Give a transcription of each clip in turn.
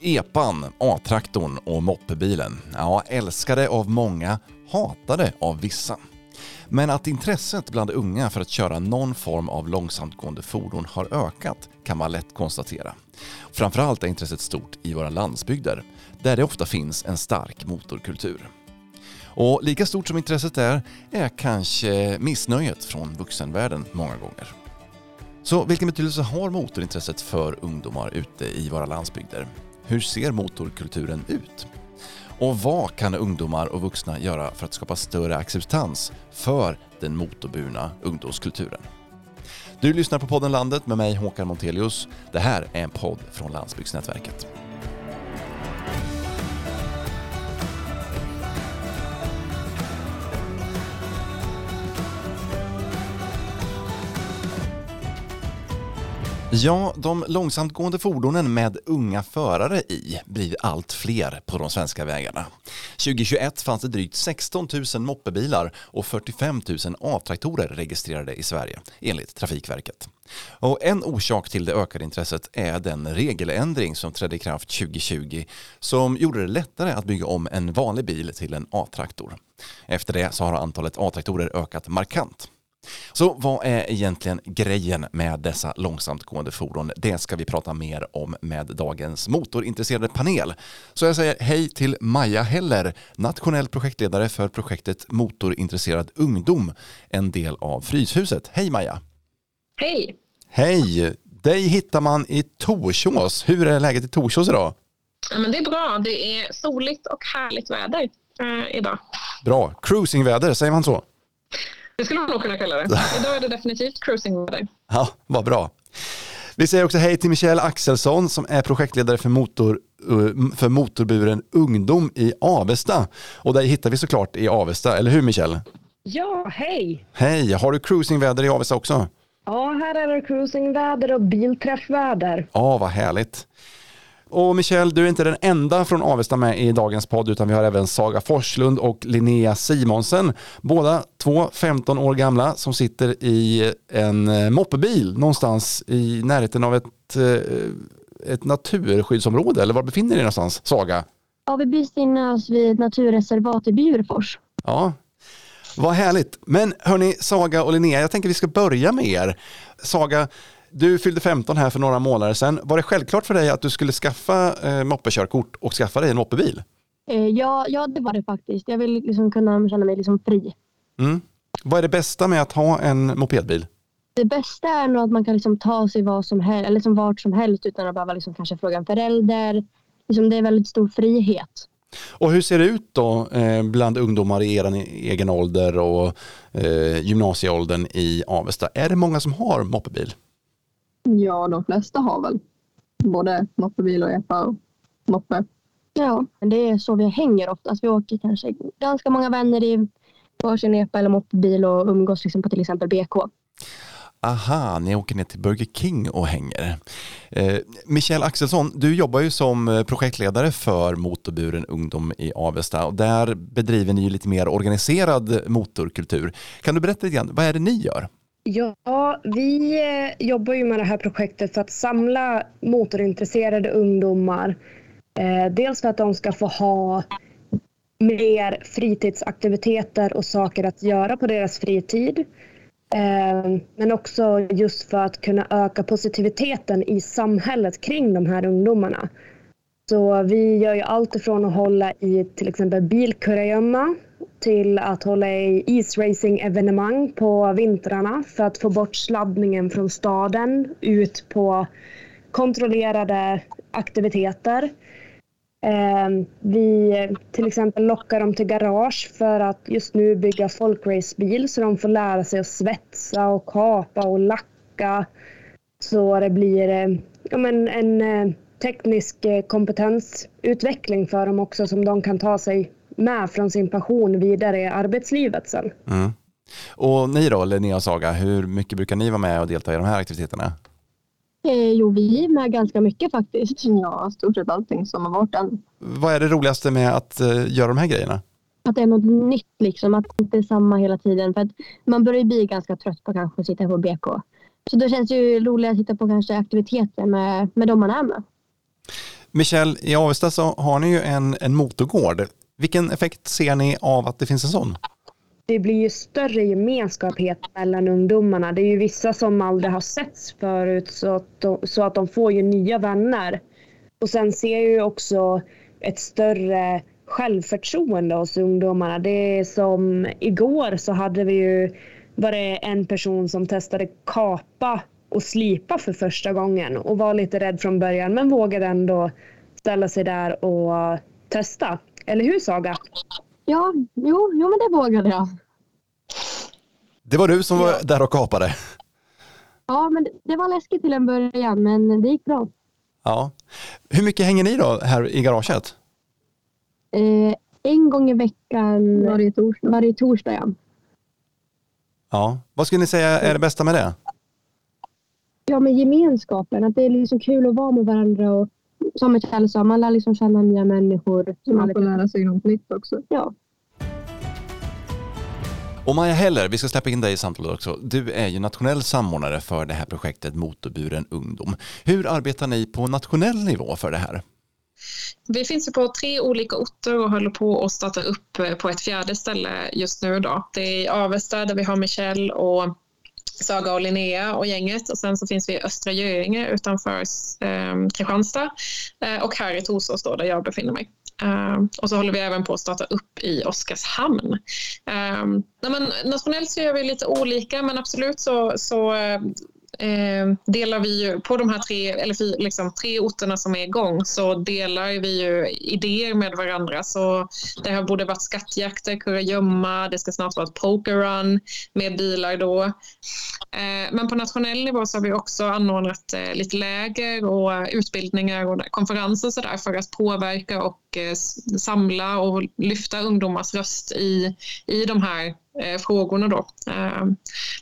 Epan, A-traktorn och moppebilen. Ja, älskade av många, hatade av vissa. Men att intresset bland unga för att köra någon form av långsamtgående fordon har ökat kan man lätt konstatera. Framförallt är intresset stort i våra landsbygder, där det ofta finns en stark motorkultur. Och lika stort som intresset är, är kanske missnöjet från vuxenvärlden många gånger. Så vilken betydelse har motorintresset för ungdomar ute i våra landsbygder? Hur ser motorkulturen ut? Och vad kan ungdomar och vuxna göra för att skapa större acceptans för den motorburna ungdomskulturen? Du lyssnar på podden Landet med mig Håkan Montelius. Det här är en podd från Landsbygdsnätverket. Ja, de långsamtgående fordonen med unga förare i blir allt fler på de svenska vägarna. 2021 fanns det drygt 16 000 moppebilar och 45 000 A-traktorer registrerade i Sverige, enligt Trafikverket. Och en orsak till det ökade intresset är den regeländring som trädde i kraft 2020 som gjorde det lättare att bygga om en vanlig bil till en A-traktor. Efter det så har antalet A-traktorer ökat markant. Så vad är egentligen grejen med dessa långsamtgående fordon? Det ska vi prata mer om med dagens motorintresserade panel. Så jag säger hej till Maja Heller, nationell projektledare för projektet Motorintresserad ungdom, en del av Fryshuset. Hej Maja! Hej! Hej! Dig hittar man i Torsås. Hur är läget i Torsås idag? Ja, men det är bra. Det är soligt och härligt väder eh, idag. Bra. Cruisingväder, säger man så? Det skulle man nog kunna kalla det. Idag är det definitivt cruisingväder. Ja, vad bra. Vi säger också hej till Michelle Axelsson som är projektledare för, motor, eh, för motorburen ungdom i Avesta. Och dig hittar vi såklart i Avesta, eller hur Michelle? Ja, hej! Hej, har du cruisingväder i Avesta också? Ja, här är det cruisingväder och bilträffväder. Ja, vad härligt. Och Michelle, du är inte den enda från Avesta med i dagens podd utan vi har även Saga Forslund och Linnea Simonsen. Båda två 15 år gamla som sitter i en eh, moppebil någonstans i närheten av ett, eh, ett naturskyddsområde. Eller var befinner ni er någonstans, Saga? Ja, vi befinner oss vid ett naturreservat i Bjurfors. Ja, vad härligt. Men hörni, Saga och Linnea, jag tänker vi ska börja med er. Saga, du fyllde 15 här för några månader sedan. Var det självklart för dig att du skulle skaffa eh, moppekörkort och skaffa dig en moppebil? Eh, ja, ja, det var det faktiskt. Jag vill liksom kunna känna mig liksom fri. Mm. Vad är det bästa med att ha en mopedbil? Det bästa är nog att man kan liksom ta sig vad som helst, eller liksom vart som helst utan att behöva liksom kanske fråga en förälder. Liksom det är väldigt stor frihet. Och hur ser det ut då eh, bland ungdomar i er egen ålder och eh, gymnasieåldern i Avesta? Är det många som har moppebil? Ja, de flesta har väl både moppebil och epa och moppe. Ja, men det är så vi hänger oftast. Vi åker kanske ganska många vänner i varsin epa eller moppebil och umgås liksom på till exempel BK. Aha, ni åker ner till Burger King och hänger. Eh, Michelle Axelsson, du jobbar ju som projektledare för Motorburen ungdom i Avesta och där bedriver ni ju lite mer organiserad motorkultur. Kan du berätta lite grann, vad är det ni gör? Ja, vi eh, jobbar ju med det här projektet för att samla motorintresserade ungdomar. Eh, dels för att de ska få ha mer fritidsaktiviteter och saker att göra på deras fritid. Eh, men också just för att kunna öka positiviteten i samhället kring de här ungdomarna. Så vi gör ju allt ifrån att hålla i till exempel bilkurragömma till att hålla i isracing-evenemang på vintrarna för att få bort sladdningen från staden ut på kontrollerade aktiviteter. Ehm, vi till exempel lockar dem till garage för att just nu bygga folkracebil så de får lära sig att svetsa och kapa och lacka. Så det blir eh, ja, men en eh, teknisk eh, kompetensutveckling för dem också som de kan ta sig med från sin passion vidare i arbetslivet sen. Mm. Och ni då, Linnea och Saga, hur mycket brukar ni vara med och delta i de här aktiviteterna? Eh, jo, vi är med ganska mycket faktiskt. Ja, stort sett allting som har varit än. Vad är det roligaste med att uh, göra de här grejerna? Att det är något nytt, liksom. att det inte är samma hela tiden. För att man börjar bli ganska trött på kanske att sitta på BK. Så då känns det ju roligare att hitta på kanske aktiviteter med, med de man är med. Michel, i Avesta så har ni ju en, en motorgård. Vilken effekt ser ni av att det finns en sån? Det blir ju större gemenskap mellan ungdomarna. Det är ju vissa som aldrig har setts förut så att de, så att de får ju nya vänner. Och sen ser jag ju också ett större självförtroende hos ungdomarna. Det är som igår så hade vi ju var det en person som testade kapa och slipa för första gången och var lite rädd från början men vågade ändå ställa sig där och testa. Eller hur Saga? Ja, jo, jo men det vågade jag. Det var du som var där och kapade? Ja, men det var läskigt till en början men det gick bra. Ja. Hur mycket hänger ni då här i garaget? Eh, en gång i veckan. Varje torsdag. Varje torsdag ja. Ja. Vad skulle ni säga är det bästa med det? Ja, med gemenskapen. Att det är liksom kul att vara med varandra och som Michael sa, man lär liksom känna nya människor. Så man får lära sig något nytt också. Ja. Och Maja Heller, vi ska släppa in dig i samtalet också. Du är ju nationell samordnare för det här projektet Motorburen ungdom. Hur arbetar ni på nationell nivå för det här? Vi finns på tre olika orter och håller på att starta upp eh, på ett fjärde ställe just nu. Då. Det är Avesta där vi har Michelle och Saga och Linnea och gänget och sen så finns vi i Östra Göinge utanför eh, Kristianstad eh, och här i Torsås då, där jag befinner mig. Uh, och så håller vi även på att starta upp i Oskarshamn. Uh, nej men, nationellt så gör vi lite olika men absolut så, så uh, eh, Eh, delar vi ju på de här tre, eller liksom, tre orterna som är igång så delar vi ju idéer med varandra. Så det har både varit skattjakter, kurragömma, det ska snart vara ett pokerrun med bilar då. Eh, men på nationell nivå så har vi också anordnat eh, lite läger och utbildningar och konferenser så där för att påverka och eh, samla och lyfta ungdomars röst i, i de här frågorna. Då. Eh,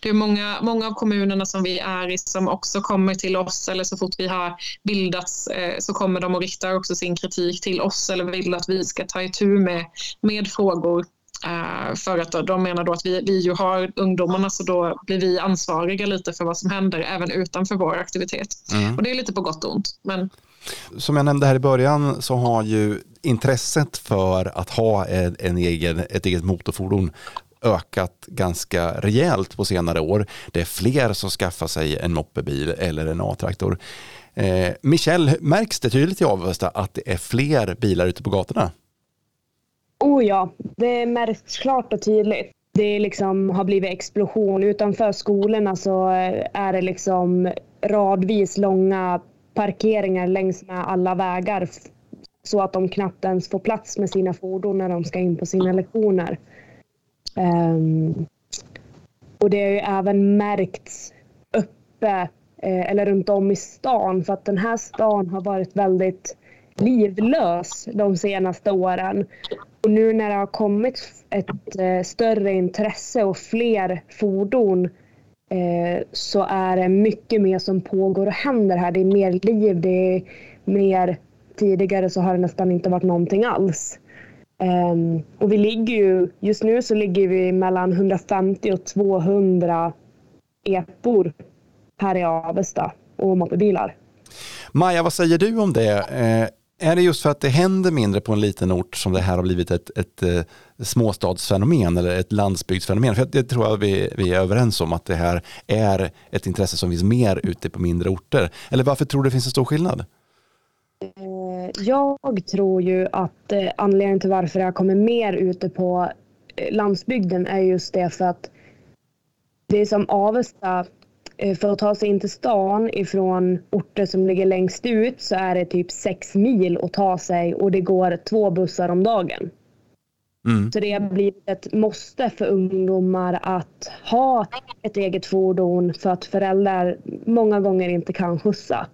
det är många, många av kommunerna som vi är i som också kommer till oss eller så fort vi har bildats eh, så kommer de och riktar också sin kritik till oss eller vill att vi ska ta itu med, med frågor eh, för att de menar då att vi, vi ju har ungdomarna så då blir vi ansvariga lite för vad som händer även utanför vår aktivitet. Mm. Och det är lite på gott och ont. Men... Som jag nämnde här i början så har ju intresset för att ha en, en egen, ett eget motorfordon ökat ganska rejält på senare år. Det är fler som skaffar sig en moppebil eller en A-traktor. Eh, Michel, märks det tydligt i Avesta att det är fler bilar ute på gatorna? Oh ja, det märks klart och tydligt. Det liksom har blivit explosion. Utanför skolorna så eh, är det liksom radvis långa parkeringar längs med alla vägar så att de knappt ens får plats med sina fordon när de ska in på sina lektioner. Um, och det har ju även märkts uppe eh, eller runt om i stan för att den här stan har varit väldigt livlös de senaste åren. Och nu när det har kommit ett eh, större intresse och fler fordon eh, så är det mycket mer som pågår och händer här. Det är mer liv, det är mer... Tidigare så har det nästan inte varit någonting alls. Um, och vi ligger ju, just nu så ligger vi mellan 150 och 200 epor här i Avesta och moppebilar. Maja, vad säger du om det? Eh, är det just för att det händer mindre på en liten ort som det här har blivit ett, ett, ett eh, småstadsfenomen eller ett landsbygdsfenomen? För det tror jag vi, vi är överens om att det här är ett intresse som finns mer ute på mindre orter. Eller varför tror du det finns en stor skillnad? Eh, jag tror ju att eh, anledningen till varför har kommit mer ute på landsbygden är just det för att det är som Avesta Eh, för att ta sig in till stan ifrån orter som ligger längst ut så är det typ sex mil att ta sig och det går två bussar om dagen. Mm. Så det har blivit ett måste för ungdomar att ha ett eget fordon för att föräldrar många gånger inte kan skjutsa.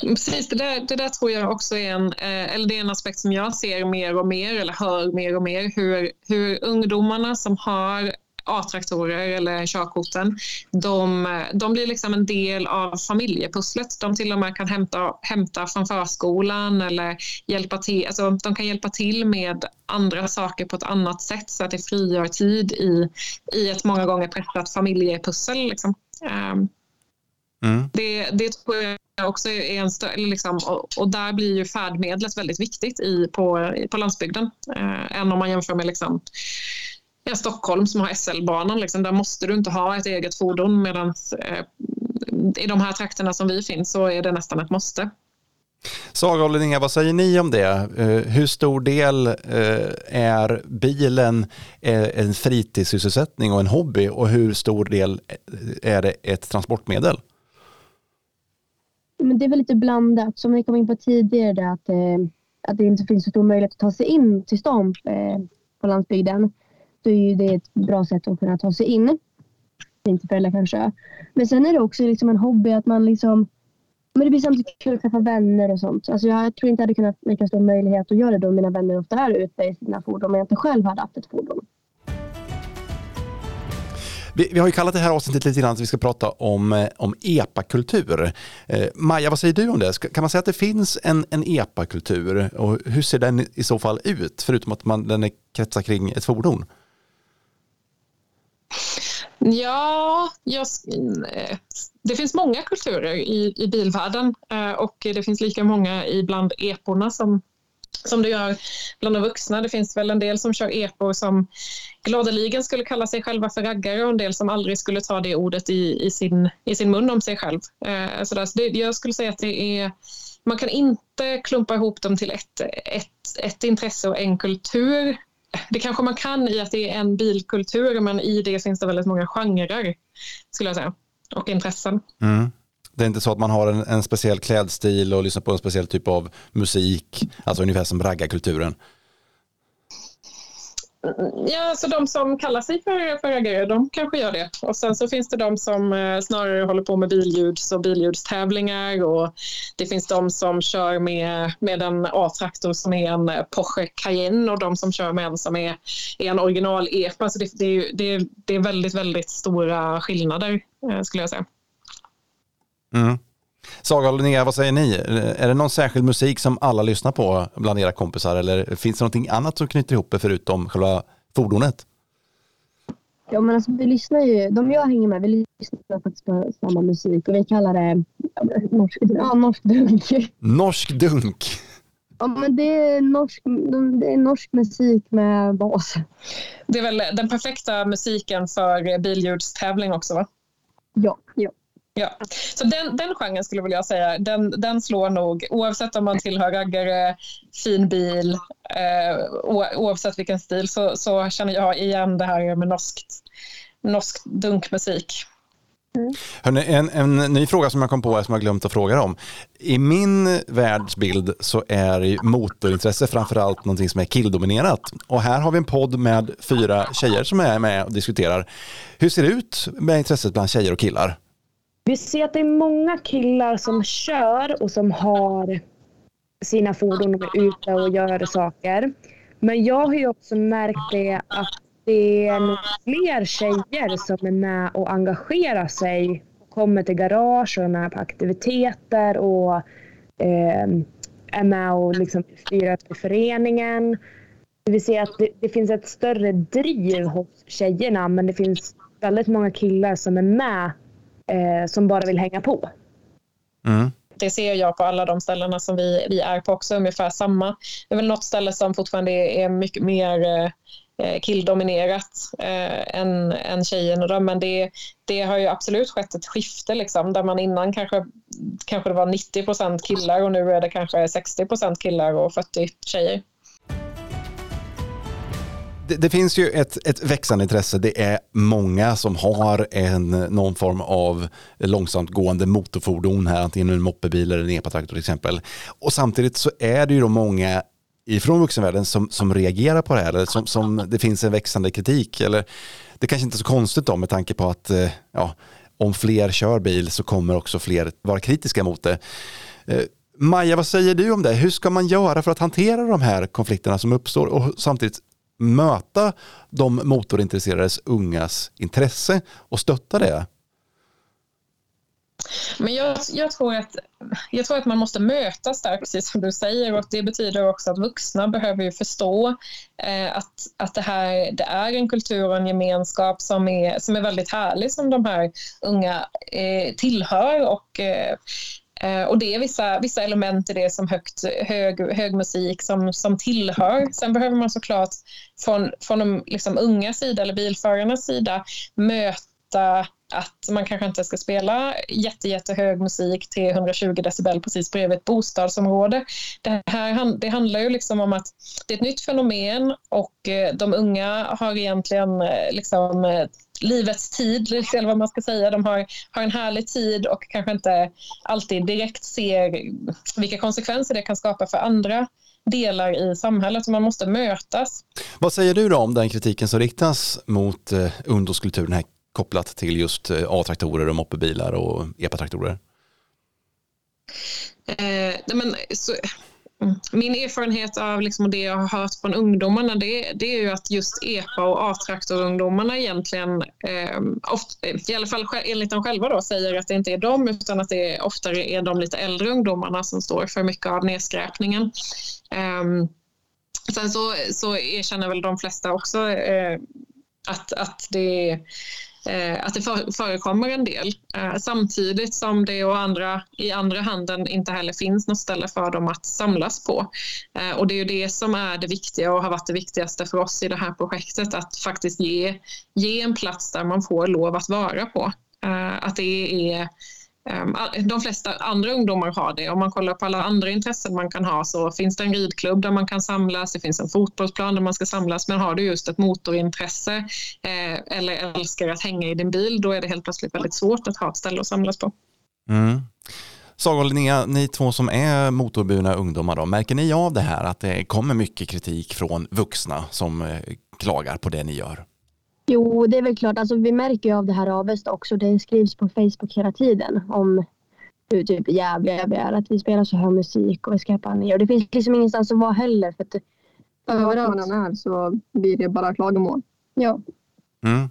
Precis, det där, det där tror jag också är en, eh, eller det är en aspekt som jag ser mer och mer eller hör mer och mer hur, hur ungdomarna som har A-traktorer eller körkorten, de, de blir liksom en del av familjepusslet. De till och med kan hämta, hämta från förskolan eller hjälpa till, alltså de kan hjälpa till med andra saker på ett annat sätt så att det frigör tid i, i ett många gånger pressat familjepussel. Liksom. Um, mm. det, det tror jag också är en stö- liksom, och, och, där blir ju färdmedlet väldigt viktigt i, på, på landsbygden. Eh, än om man jämför med liksom, ja, Stockholm som har SL-banan. Liksom, där måste du inte ha ett eget fordon medan eh, i de här trakterna som vi finns så är det nästan ett måste. Saga och Linnea, vad säger ni om det? Eh, hur stor del eh, är bilen eh, en fritidssysselsättning och en hobby och hur stor del är det ett transportmedel? Men det är väl lite blandat. Som vi kom in på tidigare, att, eh, att det inte finns så stor möjlighet att ta sig in till stan eh, på landsbygden. Då är det ett bra sätt att kunna ta sig in. Inte föräldrar kanske. Men sen är det också liksom en hobby att man liksom men det blir samtidigt kul att träffa vänner och sånt. Alltså jag tror inte jag hade kunnat lika stor möjlighet att göra det då mina vänner ofta är ute i sina fordon om jag inte själv hade haft ett fordon. Vi, vi, har ju kallat det här avsnittet lite grann att vi ska prata om, eh, om epakultur. Eh, Maja, vad säger du om det? Ska, kan man säga att det finns en, en epakultur och hur ser den i så fall ut? Förutom att man, den är kretsar kring ett fordon. Ja, jag, eh, det finns många kulturer i, i bilvärlden eh, och det finns lika många ibland eporna som, som det gör bland de vuxna. Det finns väl en del som kör epor som gladeligen skulle kalla sig själva för raggare och en del som aldrig skulle ta det ordet i, i, sin, i sin mun om sig själv. Eh, så det, jag skulle säga att det är man kan inte klumpa ihop dem till ett, ett, ett intresse och en kultur det kanske man kan i att det är en bilkultur men i det finns det väldigt många genrer skulle jag säga och intressen. Mm. Det är inte så att man har en, en, speciell klädstil och lyssnar på en speciell typ av musik, alltså ungefär som raggarkulturen. Mm, ja, så de som kallar sig för, för raggare, de kanske gör det. Och sen så finns det de som eh, snarare håller på med billjuds och billjudstävlingar och det finns de som kör med, med en A-traktor som är en eh, Porsche Cayenne och de som kör med en som är, är en original-epa. Så det, det, det, det är väldigt, väldigt stora skillnader eh, skulle jag säga. Mm. Saga och Linnea, vad säger ni? Är det någon särskild musik som alla lyssnar på bland era kompisar eller finns det någonting annat som knyter ihop er förutom själva fordonet? Ja, men alltså, vi lyssnar ju, de jag hänger med, vi lyssnar faktiskt på samma musik och vi kallar det norsk, ja, norsk dunk. Norsk dunk? Ja, men det är norsk, det är norsk musik med bas. Det är väl den perfekta musiken för billjudstävling också, va? Ja, ja. Ja, så den, den genren skulle jag säga, den, den slår nog oavsett om man tillhör raggare, fin bil, eh, oavsett vilken stil så, så känner jag igen det här med norskt, norsk dunkmusik. Mm. Hörrni, en, en ny fråga som jag kom på som jag glömt att fråga om. I min världsbild så är motorintresse framförallt någonting som är killdominerat. Och här har vi en podd med fyra tjejer som är med och diskuterar. Hur ser det ut med intresset bland tjejer och killar? Vi ser att det är många killar som kör och som har sina fordon och är ute och gör saker. Men jag har ju också märkt det att det är nog fler tjejer som är med och engagerar sig. Kommer till garage och är med på aktiviteter och eh, är med och liksom styr upp föreningen. Vi ser att det, det, finns ett större driv hos tjejerna men det finns väldigt många killar som är med eh, som bara vill hänga på. Mm. Det ser jag på alla de ställena som vi, vi är på också, ungefär samma. Det är väl något ställe som fortfarande är mycket mer eh, killdominerat eh, än, än tjejerna. Men det, det har ju absolut skett ett skifte liksom, där man innan kanske, kanske det var 90 procent killar och nu är det kanske 60 procent killar och 40 tjejer det, det, finns ju ett, ett växande intresse. Det är många som har en, någon form av långsamt gående motorfordon här, antingen en moppebil eller en epatraktor till exempel. Och samtidigt så är det ju då många ifrån vuxenvärlden som, som reagerar på det här, eller som, som det finns en växande kritik. Eller, det kanske inte är så konstigt då med tanke på att eh, ja, om fler kör bil så kommer också fler vara kritiska mot det. Eh, Maja, vad säger du om det? Hur ska man göra för att hantera de här konflikterna som uppstår och samtidigt möta de motorintresserades ungas intresse och stötta det? Men jag, jag, tror att, jag tror att man måste mötas där, precis som du säger. Och Det betyder också att vuxna behöver ju förstå eh, att, att det här det är en kultur och en gemenskap som är, som är väldigt härlig, som de här unga eh, tillhör. Och, eh, Eh, Eh, och det är vissa, vissa element i det som högt, hög, hög musik som, som tillhör. Sen behöver man såklart från, från de liksom unga sida eller bilförarnas sida möta att man kanske inte ska spela jätte, jättehög musik till 120 decibel precis bredvid ett bostadsområde. Det här det handlar ju liksom om att det är ett nytt fenomen och eh, de unga har egentligen eh, liksom livets tid, eller vad man ska säga. De har, har en härlig tid och kanske inte alltid direkt ser vilka konsekvenser det kan skapa för andra delar i samhället. Man måste mötas. Vad säger du då om den kritiken som riktas mot ungdomskulturen här kopplat till just eh, A-traktorer och moppebilar och EPA-traktorer? Eh, men, så, Mm. min erfarenhet av liksom det jag har hört från ungdomarna det, det är ju att just EPA och A-traktorungdomarna egentligen, eh, ofta, i alla fall enligt dem själva, då, säger att det inte är dem utan att det oftare är de lite äldre ungdomarna som står för mycket av nedskräpningen. Eh, sen så, så erkänner väl de flesta också eh, att, att det är Eh, att det förekommer en del. Eh, samtidigt som det och andra, i andra handen inte heller finns något ställe för dem att samlas på. Eh, och det är ju det som är det viktiga och har varit det viktigaste för oss i det här projektet, att faktiskt ge, ge en plats där man får lov att vara på. Att det är Ehm, de flesta andra ungdomar har det. Om man kollar på alla andra intressen man kan ha så finns det en ridklubb där man kan samlas, det finns en fotbollsplan där man ska samlas. Men har du just ett motorintresse eh, eller älskar att hänga i din bil, då är det helt plötsligt väldigt svårt att ha ett ställe att samlas på. Mm. Saga och Linnea, ni två som är motorburna ungdomar, då, märker ni av det här att det kommer mycket kritik från vuxna som eh, klagar på det ni gör? Jo, det är väl klart. Alltså, vi märker ju av det här Avesta också. Det skrivs på Facebook hela tiden om hur typ jävliga vi är. Att vi spelar så här musik och vi skräpar ner. Och det finns liksom ingenstans att vara heller. För att, Överallt man är så blir det bara klagomål. Ja. Mm.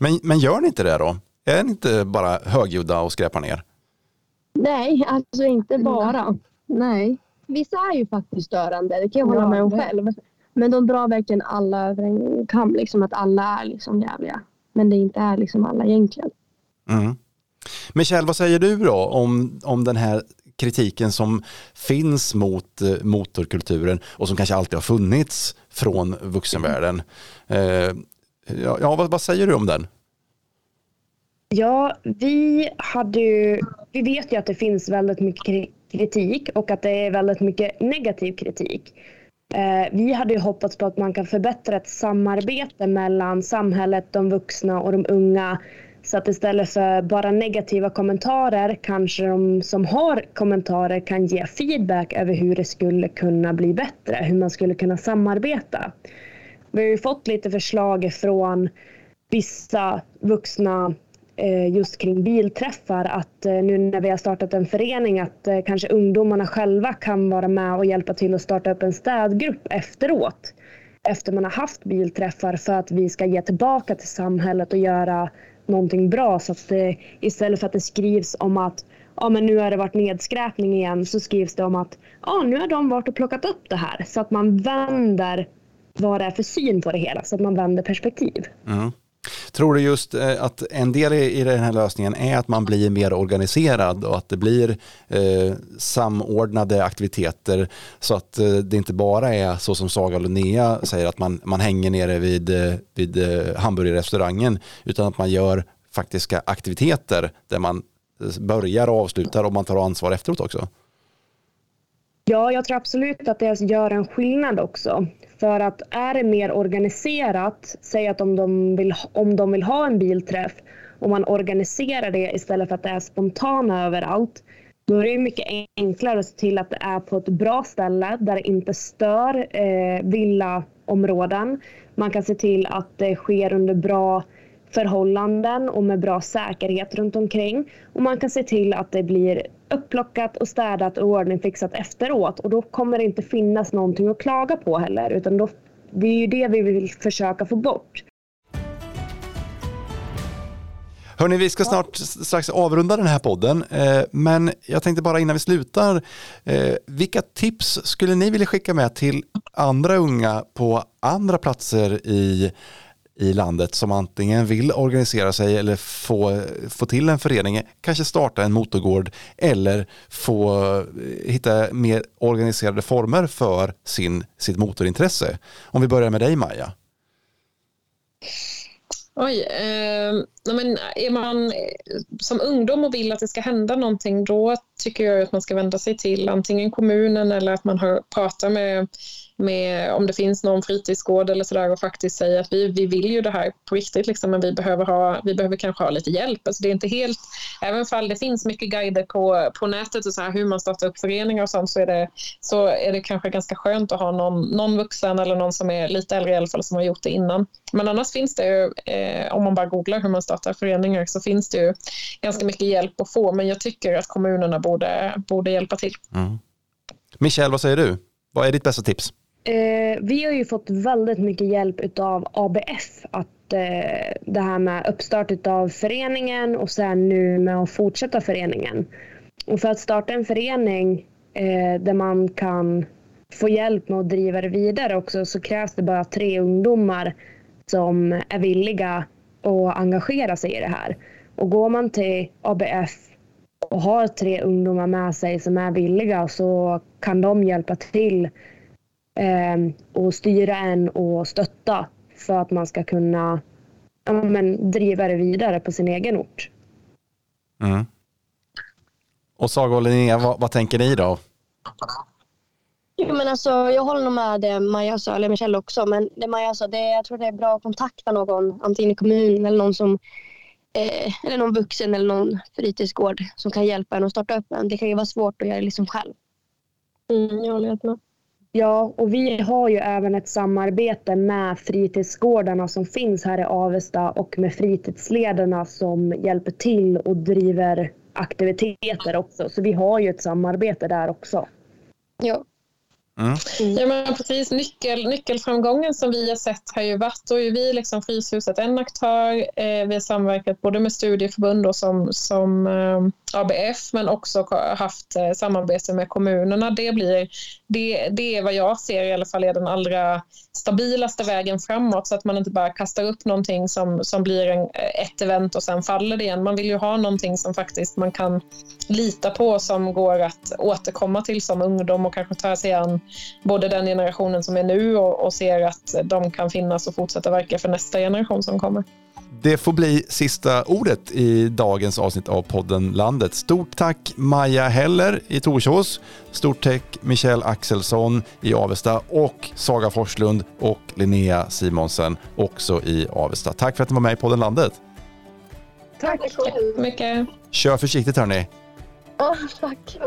Men, men gör ni inte det då? Är ni inte bara högljudda och skräpar ner? Nej, alltså inte bara. Nej. Vissa är ju faktiskt störande. Det kan jag hålla ja, med om själv. Men de drar verkligen alla över en kam, liksom att alla är liksom jävliga. Men det inte är liksom alla egentligen. Mm. Michelle, vad säger du då om, om den här kritiken som finns mot eh, motorkulturen och som kanske alltid har funnits från vuxenvärlden. Eh, ja, ja vad, vad, säger du om den? Ja, vi hade ju, vi vet ju att det finns väldigt mycket kritik och att det är väldigt mycket negativ kritik. Eh, vi hade ju hoppats på att man kan förbättra ett samarbete mellan samhället, de vuxna och de unga. Så att istället för bara negativa kommentarer kanske de som har kommentarer kan ge feedback över hur det skulle kunna bli bättre, hur man skulle kunna samarbeta. Vi har ju fått lite förslag från vissa vuxna Eh, just kring bilträffar att eh, nu när vi har startat en förening att eh, kanske ungdomarna själva kan vara med och hjälpa till att starta upp en städgrupp efteråt. Efter man har haft bilträffar för att vi ska ge tillbaka till samhället och göra någonting bra så att det, istället för att det skrivs om att ja, men nu har det varit nedskräpning igen så skrivs det om att ja, nu har de varit och plockat upp det här så att man vänder vad det är för syn på det hela så att man vänder perspektiv. Mm. Tror du just eh, att en del i den här lösningen är att man blir mer organiserad och att det blir eh, samordnade aktiviteter så att eh, det inte bara är så som Saga och Linnea säger att man, man hänger nere vid, eh, vid hamburgerrestaurangen utan att man gör faktiska aktiviteter där man börjar och avslutar och man tar ansvar efteråt också? Ja, jag tror absolut att det gör en skillnad också. För att är det mer organiserat, säg att om de vill, om de vill ha en bilträff och man organiserar det istället för att det är spontana överallt, då är det mycket enklare att se till att det är på ett bra ställe där det inte stör eh, villaområden. Man kan se till att det sker under bra förhållanden och med bra säkerhet runt omkring. Och man kan se till att det blir upplockat och städat och ordningfixat efteråt och då kommer det inte finnas någonting att klaga på heller utan då, det är ju det vi vill försöka få bort. Hörni, vi ska snart strax avrunda den här podden, eh, men jag tänkte bara innan vi slutar, eh, vilka tips skulle ni vilja skicka med till andra unga på andra platser i i landet som antingen vill organisera sig eller få, få till en förening, kanske starta en motorgård eller få eh, hitta mer organiserade former för sin, sitt motorintresse. Om vi börjar med dig Maja. Oj, eh, men är man eh, som ungdom och vill att det ska hända någonting då tycker jag att man ska vända sig till antingen kommunen eller att man har med med om det finns någon fritidsgård eller sådär och faktiskt säga att vi, vi vill ju det här på riktigt liksom, men vi behöver, ha, vi behöver kanske ha lite hjälp. Alltså det är inte helt, även om det finns mycket guider på, på nätet och så här, hur man startar upp föreningar och sånt så är, det, så är det kanske ganska skönt att ha någon, någon vuxen eller någon som är lite äldre i alla fall som har gjort det innan. Men annars finns det ju, eh, om man bara googlar hur man startar föreningar så finns det ju ganska mycket hjälp att få men jag tycker att kommunerna borde, borde hjälpa till. Mm. Michelle, vad säger du? Vad är ditt bästa tips? Eh, vi har ju fått väldigt mycket hjälp av ABF. Att, eh, det här med uppstart av föreningen och sen nu med att fortsätta föreningen. Och för att starta en förening eh, där man kan få hjälp med att driva det vidare också så krävs det bara tre ungdomar som är villiga att engagera sig i det här. Och går man till ABF och har tre ungdomar med sig som är villiga så kan de hjälpa till och styra en och stötta för att man ska kunna ja, men, driva det vidare på sin egen ort. Mm. Och Saga och Linnea, vad, vad, tänker ni då? Jo, men alltså, jag håller nog med det Maja sa, eller Michelle också, men det Maja sa, det, jag tror det är bra att kontakta någon, antingen i kommunen eller någon som eh, eller någon vuxen eller någon fritidsgård som kan hjälpa en att starta upp en. Det kan ju vara svårt att göra det liksom själv. Mm, jag håller helt med. Ja, och vi har ju även ett samarbete med fritidsgårdarna som finns här i Avesta och med fritidsledarna som hjälper till och driver aktiviteter också. Så vi har ju ett samarbete där också. Ja. Mm. Ja, men precis. Nyckel, nyckelframgången som vi har sett har ju varit, och är vi liksom Fryshuset en aktör. Eh, vi har samverkat både med studieförbund och som, som eh, ABF men också haft eh, samarbete med kommunerna. Det, blir, det, det är vad jag ser i alla fall är den allra stabilaste vägen framåt så att man inte bara kastar upp någonting som, som blir en, eh, ett event och sen faller det igen. Man vill ju ha någonting som faktiskt man kan lita på som går att återkomma till som ungdom och kanske ta sig an både den generationen som är nu och, och ser att de kan finnas och fortsätta verka för nästa generation som kommer. Det får bli sista ordet i dagens avsnitt av podden Landet. Stort tack Maja Heller i Torsås. Stort tack Michelle Axelsson i Avesta och Saga Forslund och Linnea Simonsen också i Avesta. Tack för att ni var med i podden Landet. Tack så mycket. Kör försiktigt hörni. Ja, tack.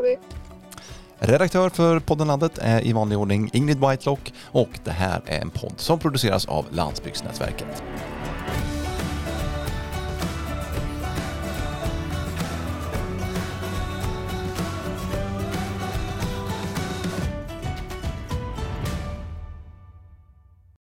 Redaktör för podden Landet är i vanlig ordning Ingrid Whitelock och det här är en podd som produceras av Landsbygdsnätverket.